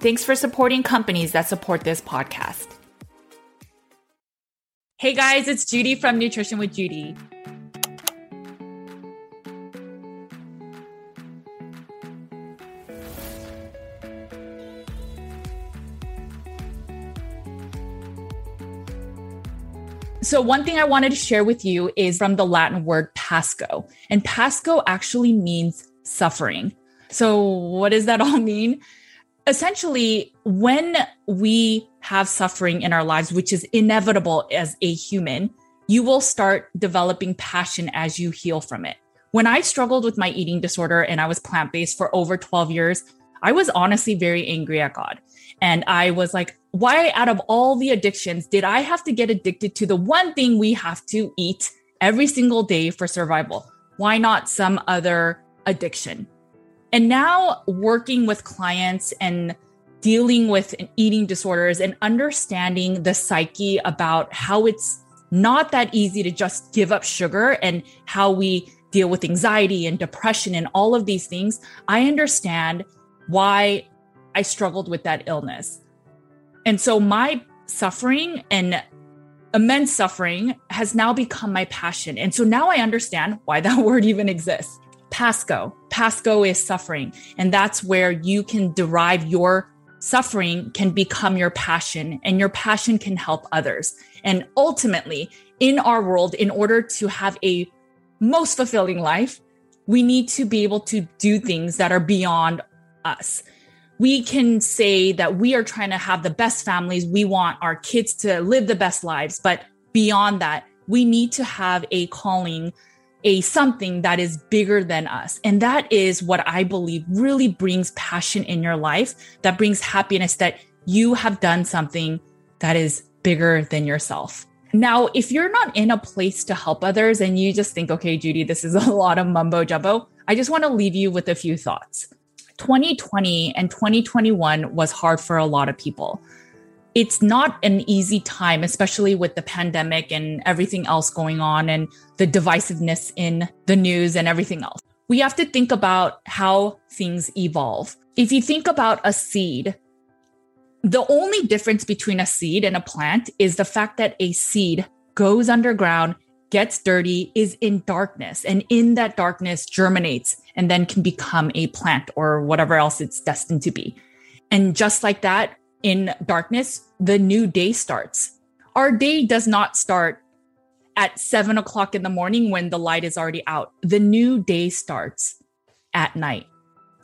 Thanks for supporting companies that support this podcast. Hey guys, it's Judy from Nutrition with Judy. So, one thing I wanted to share with you is from the Latin word pasco. And pasco actually means suffering. So, what does that all mean? Essentially, when we have suffering in our lives, which is inevitable as a human, you will start developing passion as you heal from it. When I struggled with my eating disorder and I was plant based for over 12 years, I was honestly very angry at God. And I was like, why out of all the addictions did I have to get addicted to the one thing we have to eat every single day for survival? Why not some other addiction? And now working with clients and dealing with eating disorders and understanding the psyche about how it's not that easy to just give up sugar and how we deal with anxiety and depression and all of these things, I understand why I struggled with that illness. And so my suffering and immense suffering has now become my passion. And so now I understand why that word even exists. Pasco. Pasco is suffering. And that's where you can derive your suffering can become your passion and your passion can help others. And ultimately, in our world, in order to have a most fulfilling life, we need to be able to do things that are beyond us. We can say that we are trying to have the best families. We want our kids to live the best lives. But beyond that, we need to have a calling a something that is bigger than us. And that is what I believe really brings passion in your life, that brings happiness that you have done something that is bigger than yourself. Now, if you're not in a place to help others and you just think, okay, Judy, this is a lot of mumbo jumbo, I just want to leave you with a few thoughts. 2020 and 2021 was hard for a lot of people it's not an easy time, especially with the pandemic and everything else going on and the divisiveness in the news and everything else. We have to think about how things evolve. If you think about a seed, the only difference between a seed and a plant is the fact that a seed goes underground, gets dirty, is in darkness, and in that darkness germinates and then can become a plant or whatever else it's destined to be. And just like that, in darkness, the new day starts. Our day does not start at seven o'clock in the morning when the light is already out. The new day starts at night.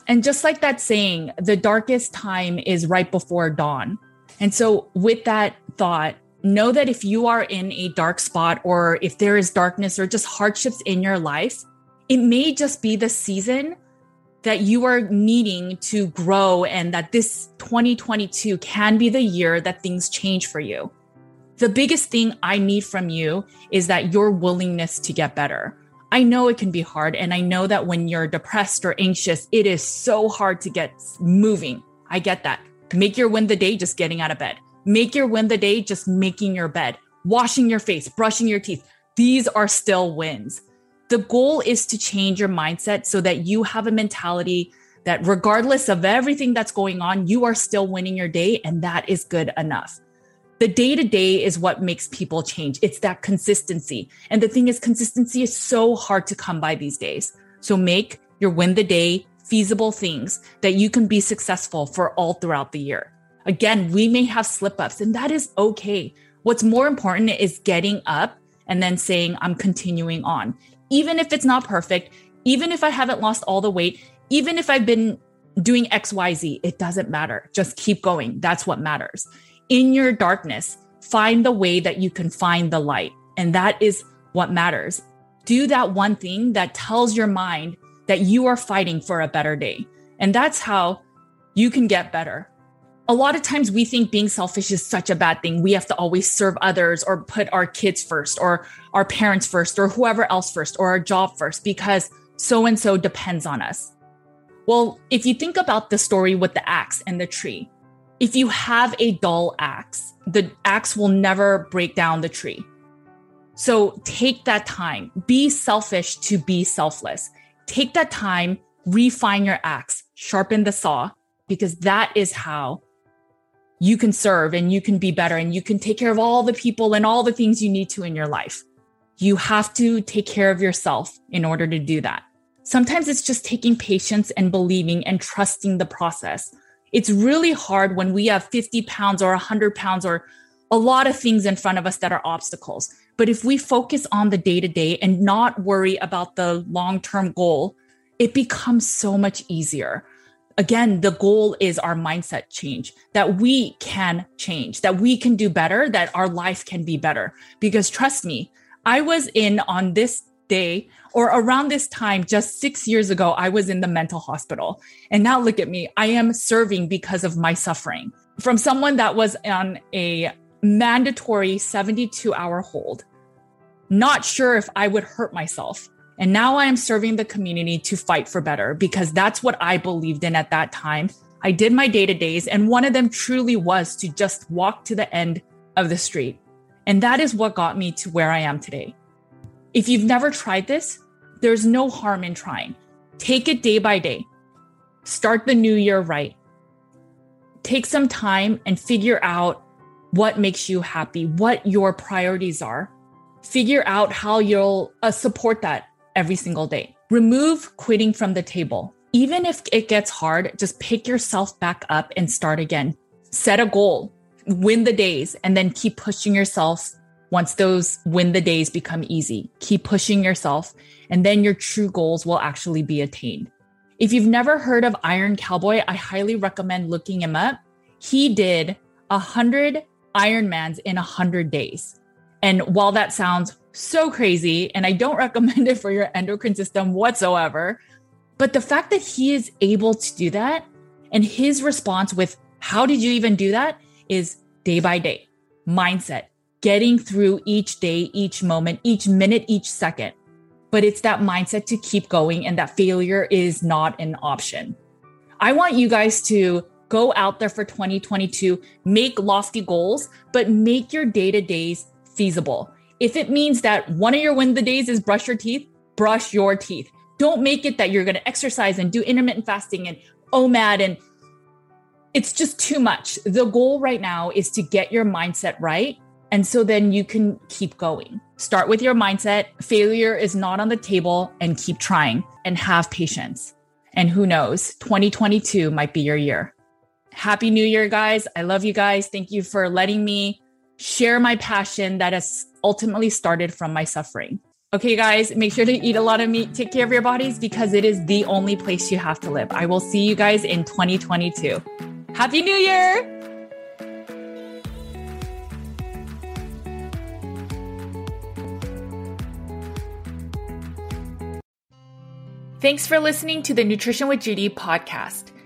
And just like that saying, the darkest time is right before dawn. And so, with that thought, know that if you are in a dark spot or if there is darkness or just hardships in your life, it may just be the season that you are needing to grow and that this 2022 can be the year that things change for you. The biggest thing I need from you is that your willingness to get better. I know it can be hard. And I know that when you're depressed or anxious, it is so hard to get moving. I get that. Make your win the day just getting out of bed. Make your win the day just making your bed, washing your face, brushing your teeth. These are still wins. The goal is to change your mindset so that you have a mentality that regardless of everything that's going on, you are still winning your day, and that is good enough. The day to day is what makes people change. It's that consistency. And the thing is, consistency is so hard to come by these days. So make your win the day feasible things that you can be successful for all throughout the year. Again, we may have slip ups, and that is okay. What's more important is getting up and then saying, I'm continuing on. Even if it's not perfect, even if I haven't lost all the weight, even if I've been doing XYZ, it doesn't matter. Just keep going. That's what matters. In your darkness, find the way that you can find the light. And that is what matters. Do that one thing that tells your mind that you are fighting for a better day. And that's how you can get better. A lot of times we think being selfish is such a bad thing. We have to always serve others or put our kids first or our parents first or whoever else first or our job first because so and so depends on us. Well, if you think about the story with the axe and the tree, if you have a dull axe, the axe will never break down the tree. So take that time, be selfish to be selfless. Take that time, refine your axe, sharpen the saw, because that is how you can serve and you can be better and you can take care of all the people and all the things you need to in your life. You have to take care of yourself in order to do that. Sometimes it's just taking patience and believing and trusting the process. It's really hard when we have 50 pounds or 100 pounds or a lot of things in front of us that are obstacles. But if we focus on the day to day and not worry about the long term goal, it becomes so much easier. Again, the goal is our mindset change that we can change, that we can do better, that our life can be better. Because trust me, I was in on this day or around this time, just six years ago, I was in the mental hospital. And now look at me. I am serving because of my suffering from someone that was on a mandatory 72 hour hold, not sure if I would hurt myself. And now I am serving the community to fight for better because that's what I believed in at that time. I did my day to days, and one of them truly was to just walk to the end of the street. And that is what got me to where I am today. If you've never tried this, there's no harm in trying. Take it day by day. Start the new year right. Take some time and figure out what makes you happy, what your priorities are. Figure out how you'll uh, support that every single day. Remove quitting from the table. Even if it gets hard, just pick yourself back up and start again. Set a goal, win the days, and then keep pushing yourself once those win the days become easy. Keep pushing yourself and then your true goals will actually be attained. If you've never heard of Iron Cowboy, I highly recommend looking him up. He did a hundred Ironmans in a hundred days. And while that sounds so crazy, and I don't recommend it for your endocrine system whatsoever, but the fact that he is able to do that and his response with, How did you even do that? is day by day mindset, getting through each day, each moment, each minute, each second but it's that mindset to keep going and that failure is not an option. I want you guys to go out there for 2022, make lofty goals, but make your day to days feasible. If it means that one of your win the days is brush your teeth, brush your teeth. Don't make it that you're going to exercise and do intermittent fasting and OMAD and it's just too much. The goal right now is to get your mindset right and so then you can keep going. Start with your mindset. Failure is not on the table and keep trying and have patience. And who knows, 2022 might be your year. Happy New Year, guys. I love you guys. Thank you for letting me share my passion that has ultimately started from my suffering. Okay, guys, make sure to eat a lot of meat. Take care of your bodies because it is the only place you have to live. I will see you guys in 2022. Happy New Year! Thanks for listening to the Nutrition with Judy podcast.